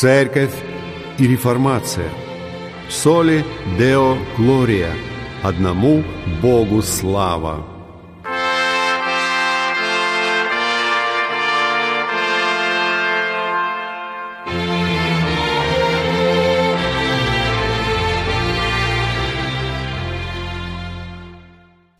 Церковь и реформация. Соли Део Глория. Одному Богу слава.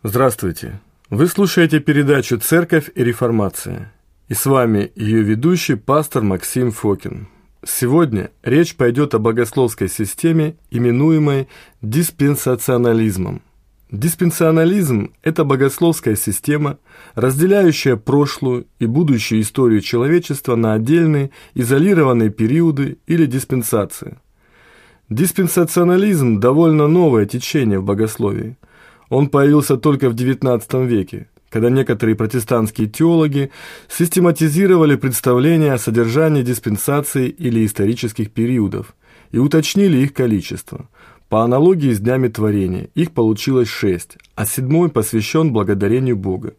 Здравствуйте! Вы слушаете передачу «Церковь и реформация». И с вами ее ведущий пастор Максим Фокин. Сегодня речь пойдет о богословской системе, именуемой диспенсационализмом. Диспенсационализм – это богословская система, разделяющая прошлую и будущую историю человечества на отдельные, изолированные периоды или диспенсации. Диспенсационализм – довольно новое течение в богословии. Он появился только в XIX веке, когда некоторые протестантские теологи систематизировали представления о содержании диспенсации или исторических периодов и уточнили их количество. По аналогии с днями творения их получилось шесть, а седьмой посвящен благодарению Бога.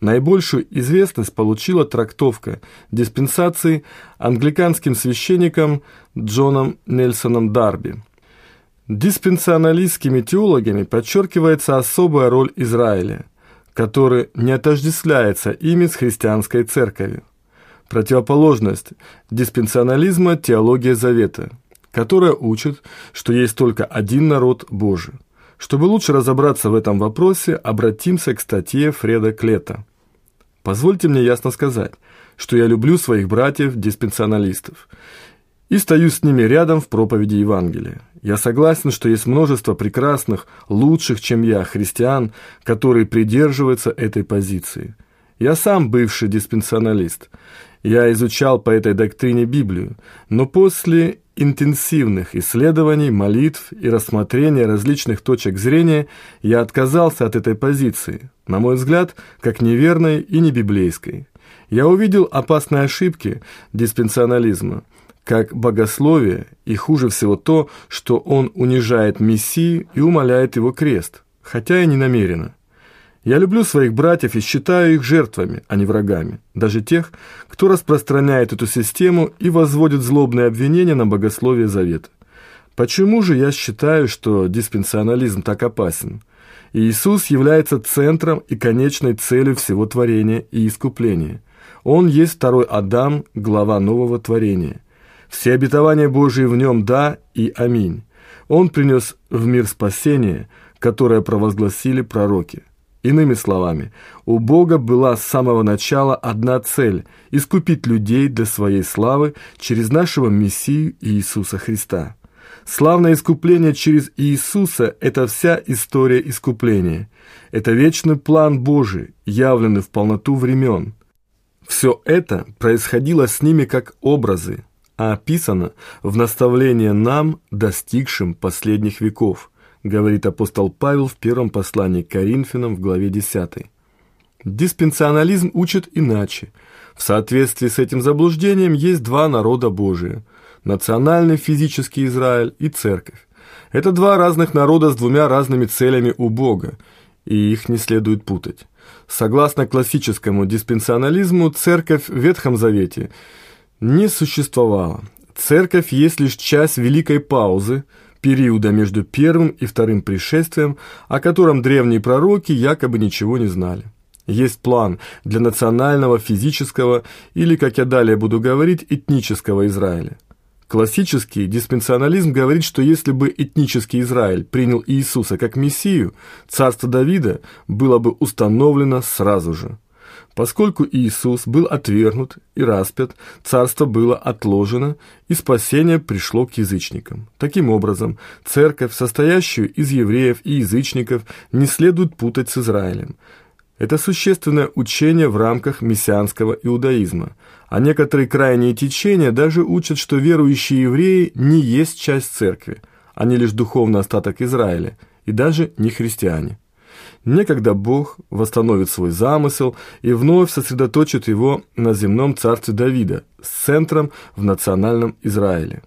Наибольшую известность получила трактовка диспенсации англиканским священником Джоном Нельсоном Дарби. Диспенсионалистскими теологами подчеркивается особая роль Израиля – который не отождествляется ими с христианской церковью. Противоположность диспенсионализма – теология Завета, которая учит, что есть только один народ Божий. Чтобы лучше разобраться в этом вопросе, обратимся к статье Фреда Клета. Позвольте мне ясно сказать, что я люблю своих братьев-диспенсионалистов и стою с ними рядом в проповеди Евангелия. Я согласен, что есть множество прекрасных, лучших, чем я, христиан, которые придерживаются этой позиции. Я сам бывший диспенсионалист. Я изучал по этой доктрине Библию, но после интенсивных исследований, молитв и рассмотрения различных точек зрения я отказался от этой позиции, на мой взгляд, как неверной и небиблейской. Я увидел опасные ошибки диспенсионализма – как богословие, и хуже всего то, что он унижает Мессию и умоляет его крест, хотя и не намеренно. Я люблю своих братьев и считаю их жертвами, а не врагами, даже тех, кто распространяет эту систему и возводит злобные обвинения на богословие Завета. Почему же я считаю, что диспенсионализм так опасен? Иисус является центром и конечной целью всего творения и искупления. Он есть второй Адам, глава нового творения. Все обетования Божии в нем «да» и «аминь». Он принес в мир спасение, которое провозгласили пророки. Иными словами, у Бога была с самого начала одна цель – искупить людей для своей славы через нашего Мессию Иисуса Христа. Славное искупление через Иисуса – это вся история искупления. Это вечный план Божий, явленный в полноту времен. Все это происходило с ними как образы, а описано в наставлении нам, достигшим последних веков, говорит апостол Павел в первом послании к Коринфянам в главе 10. Диспенсионализм учит иначе. В соответствии с этим заблуждением есть два народа Божия – национальный физический Израиль и церковь. Это два разных народа с двумя разными целями у Бога, и их не следует путать. Согласно классическому диспенсионализму, церковь в Ветхом Завете – не существовало. Церковь есть лишь часть великой паузы, периода между первым и вторым пришествием, о котором древние пророки якобы ничего не знали. Есть план для национального, физического или, как я далее буду говорить, этнического Израиля. Классический диспенсионализм говорит, что если бы этнический Израиль принял Иисуса как Мессию, царство Давида было бы установлено сразу же. Поскольку Иисус был отвергнут и распят, царство было отложено, и спасение пришло к язычникам. Таким образом, церковь, состоящую из евреев и язычников, не следует путать с Израилем. Это существенное учение в рамках мессианского иудаизма, а некоторые крайние течения даже учат, что верующие евреи не есть часть церкви, они лишь духовный остаток Израиля, и даже не христиане. Некогда Бог восстановит свой замысел и вновь сосредоточит его на земном царстве Давида с центром в национальном Израиле.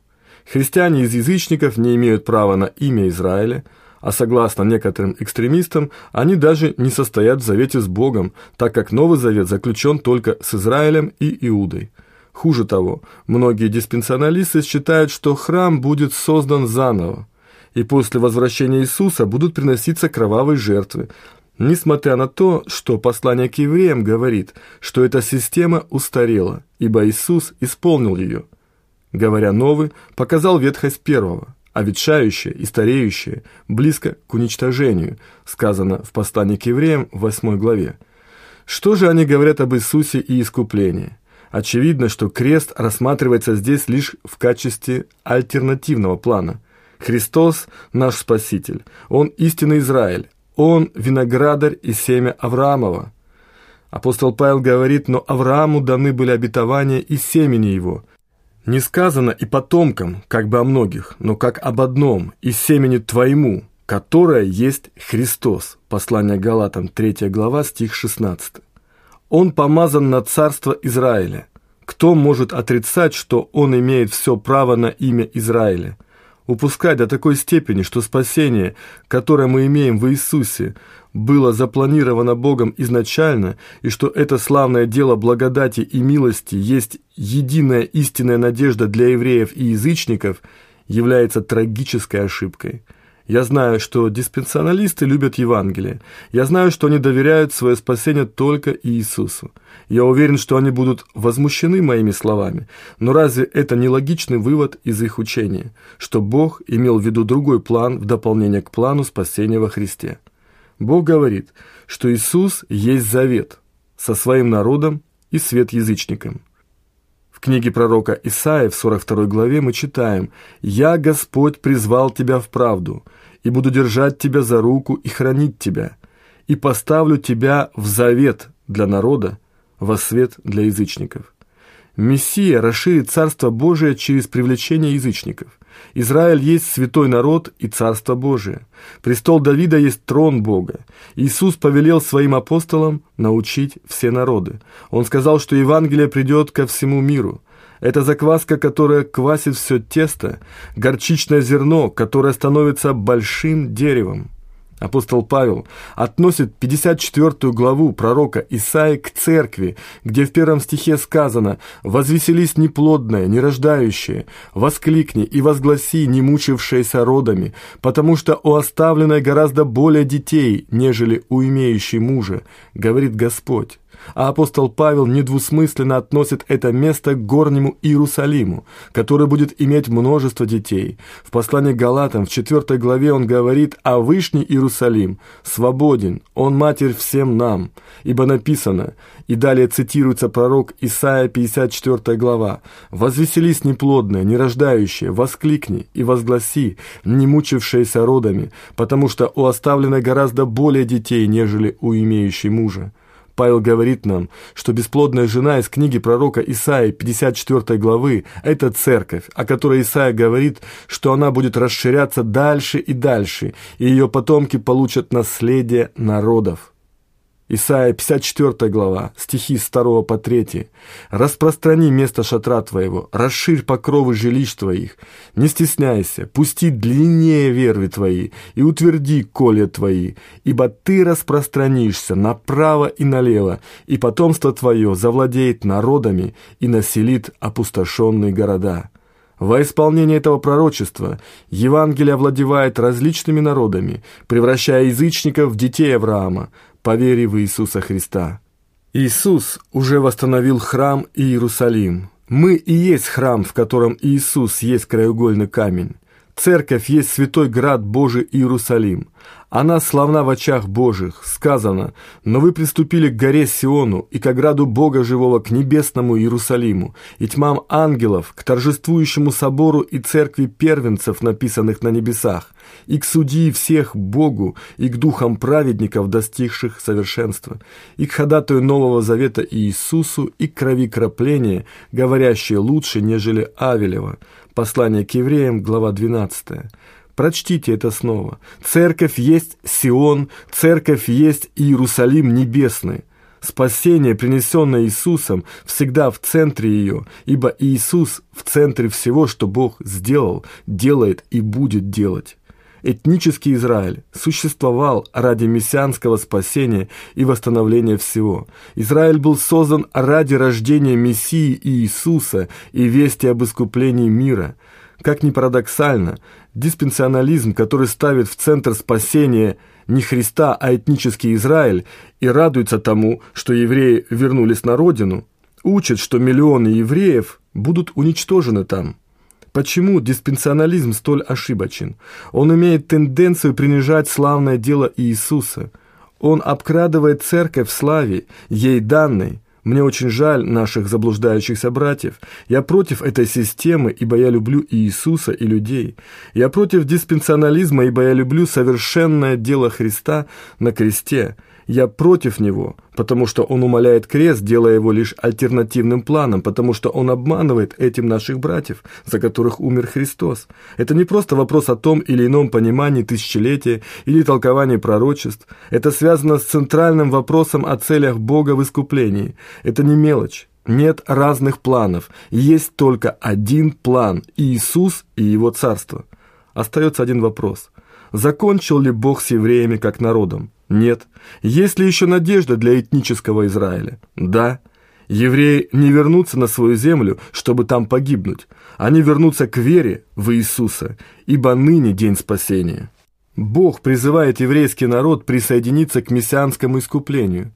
Христиане из язычников не имеют права на имя Израиля, а согласно некоторым экстремистам, они даже не состоят в завете с Богом, так как Новый Завет заключен только с Израилем и Иудой. Хуже того, многие диспенсионалисты считают, что храм будет создан заново, и после возвращения Иисуса будут приноситься кровавые жертвы, несмотря на то, что послание к евреям говорит, что эта система устарела, ибо Иисус исполнил ее. Говоря «новый», показал ветхость первого, а ветшающее и стареющее близко к уничтожению, сказано в послании к евреям в 8 главе. Что же они говорят об Иисусе и искуплении? Очевидно, что крест рассматривается здесь лишь в качестве альтернативного плана. Христос – наш Спаситель, Он истинный Израиль, Он – виноградарь и семя Авраамова. Апостол Павел говорит, но Аврааму даны были обетования и семени его. Не сказано и потомкам, как бы о многих, но как об одном, и семени твоему, которое есть Христос. Послание Галатам, 3 глава, стих 16. Он помазан на царство Израиля. Кто может отрицать, что он имеет все право на имя Израиля? Упускать до такой степени, что спасение, которое мы имеем в Иисусе, было запланировано Богом изначально, и что это славное дело благодати и милости есть единая истинная надежда для евреев и язычников, является трагической ошибкой – я знаю, что диспенсионалисты любят Евангелие. Я знаю, что они доверяют свое спасение только Иисусу. Я уверен, что они будут возмущены моими словами. Но разве это не логичный вывод из их учения, что Бог имел в виду другой план в дополнение к плану спасения во Христе? Бог говорит, что Иисус есть завет со своим народом и свет язычникам. В книге пророка Исаия в 42 главе мы читаем «Я, Господь, призвал тебя в правду, и буду держать тебя за руку и хранить тебя, и поставлю тебя в завет для народа, во свет для язычников». Мессия расширит Царство Божие через привлечение язычников. Израиль есть святой народ и Царство Божие. Престол Давида есть трон Бога. Иисус повелел своим апостолам научить все народы. Он сказал, что Евангелие придет ко всему миру. Это закваска, которая квасит все тесто, горчичное зерно, которое становится большим деревом. Апостол Павел относит 54 главу пророка Исаи к церкви, где в первом стихе сказано «Возвеселись неплодное, нерождающее, воскликни и возгласи, не мучившееся родами, потому что у оставленной гораздо более детей, нежели у имеющей мужа, говорит Господь» а апостол Павел недвусмысленно относит это место к горнему Иерусалиму, который будет иметь множество детей. В послании к Галатам в 4 главе он говорит о Вышний Иерусалим, свободен, он матерь всем нам, ибо написано, и далее цитируется пророк Исаия 54 глава, «Возвеселись неплодное, нерождающее, воскликни и возгласи, не мучившееся родами, потому что у оставленной гораздо более детей, нежели у имеющей мужа». Павел говорит нам, что бесплодная жена из книги пророка Исаии 54 главы – это церковь, о которой Исаия говорит, что она будет расширяться дальше и дальше, и ее потомки получат наследие народов. Исайя 54 глава, стихи с 2 по 3. «Распространи место шатра твоего, расширь покровы жилищ твоих, не стесняйся, пусти длиннее верви твои и утверди коле твои, ибо ты распространишься направо и налево, и потомство твое завладеет народами и населит опустошенные города». Во исполнение этого пророчества Евангелие овладевает различными народами, превращая язычников в детей Авраама, по вере в Иисуса Христа. Иисус уже восстановил храм и Иерусалим. Мы и есть храм, в котором Иисус есть краеугольный камень. Церковь есть святой град Божий Иерусалим. Она славна в очах Божьих, сказано, но вы приступили к горе Сиону и к ограду Бога живого, к небесному Иерусалиму, и тьмам ангелов, к торжествующему собору и церкви первенцев, написанных на небесах, и к судьи всех Богу, и к духам праведников, достигших совершенства, и к ходатаю Нового Завета Иисусу, и к крови кропления, говорящей лучше, нежели Авелева. Послание к евреям, глава 12. Прочтите это снова. Церковь есть Сион, церковь есть Иерусалим небесный. Спасение, принесенное Иисусом, всегда в центре ее, ибо Иисус в центре всего, что Бог сделал, делает и будет делать. Этнический Израиль существовал ради мессианского спасения и восстановления всего. Израиль был создан ради рождения Мессии Иисуса и вести об искуплении мира. Как ни парадоксально, диспенсионализм, который ставит в центр спасения не Христа, а этнический Израиль и радуется тому, что евреи вернулись на родину, учит, что миллионы евреев будут уничтожены там. Почему диспенсионализм столь ошибочен? Он имеет тенденцию принижать славное дело Иисуса. Он обкрадывает церковь в славе, ей данной. Мне очень жаль наших заблуждающихся братьев. Я против этой системы, ибо я люблю Иисуса и людей. Я против диспенсионализма, ибо я люблю совершенное дело Христа на кресте – я против него, потому что он умаляет крест, делая его лишь альтернативным планом, потому что он обманывает этим наших братьев, за которых умер Христос. Это не просто вопрос о том или ином понимании тысячелетия или толковании пророчеств. Это связано с центральным вопросом о целях Бога в искуплении. Это не мелочь. Нет разных планов, есть только один план – Иисус и Его Царство. Остается один вопрос. Закончил ли Бог с евреями как народом? Нет. Есть ли еще надежда для этнического Израиля? Да. Евреи не вернутся на свою землю, чтобы там погибнуть. Они вернутся к вере в Иисуса, ибо ныне день спасения. Бог призывает еврейский народ присоединиться к мессианскому искуплению.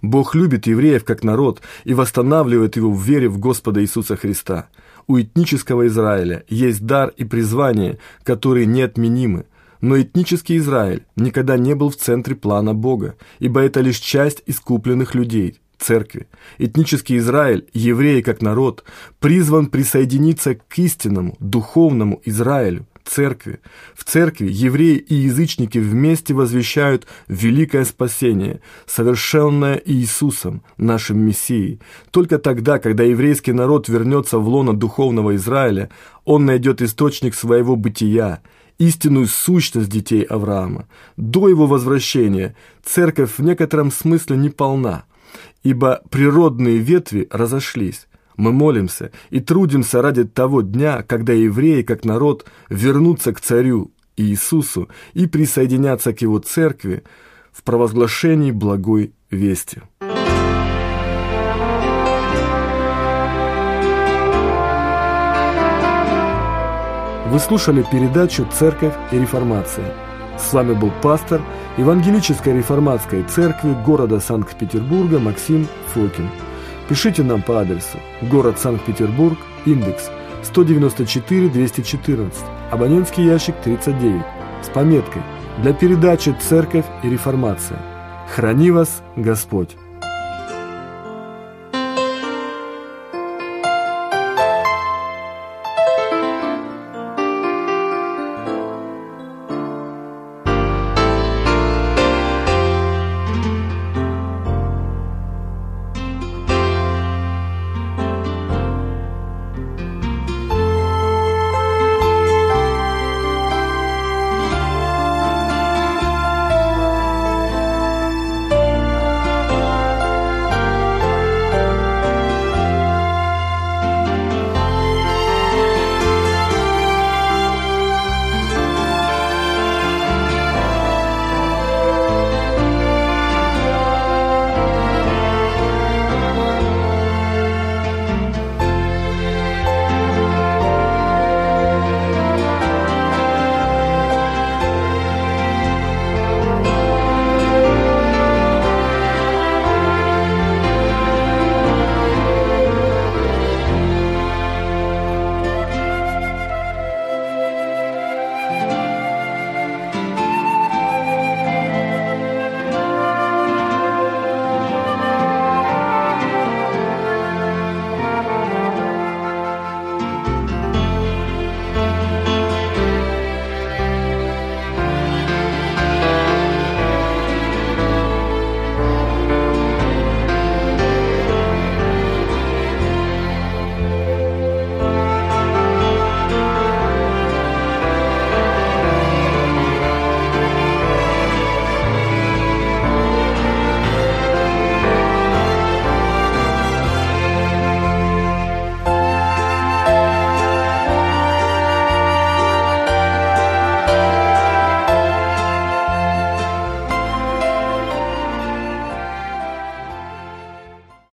Бог любит евреев как народ и восстанавливает его в вере в Господа Иисуса Христа. У этнического Израиля есть дар и призвание, которые неотменимы, но этнический Израиль никогда не был в центре плана Бога, ибо это лишь часть искупленных людей, церкви. Этнический Израиль, евреи как народ, призван присоединиться к истинному, духовному Израилю, церкви. В церкви евреи и язычники вместе возвещают великое спасение, совершенное Иисусом, нашим Мессией. Только тогда, когда еврейский народ вернется в лоно духовного Израиля, он найдет источник своего бытия – истинную сущность детей Авраама. До его возвращения церковь в некотором смысле не полна, ибо природные ветви разошлись. Мы молимся и трудимся ради того дня, когда евреи, как народ, вернутся к царю Иисусу и присоединятся к его церкви в провозглашении благой вести. Вы слушали передачу «Церковь и реформация». С вами был пастор Евангелической реформатской церкви города Санкт-Петербурга Максим Фокин. Пишите нам по адресу город Санкт-Петербург, индекс 194-214, абонентский ящик 39, с пометкой «Для передачи «Церковь и реформация». Храни вас Господь!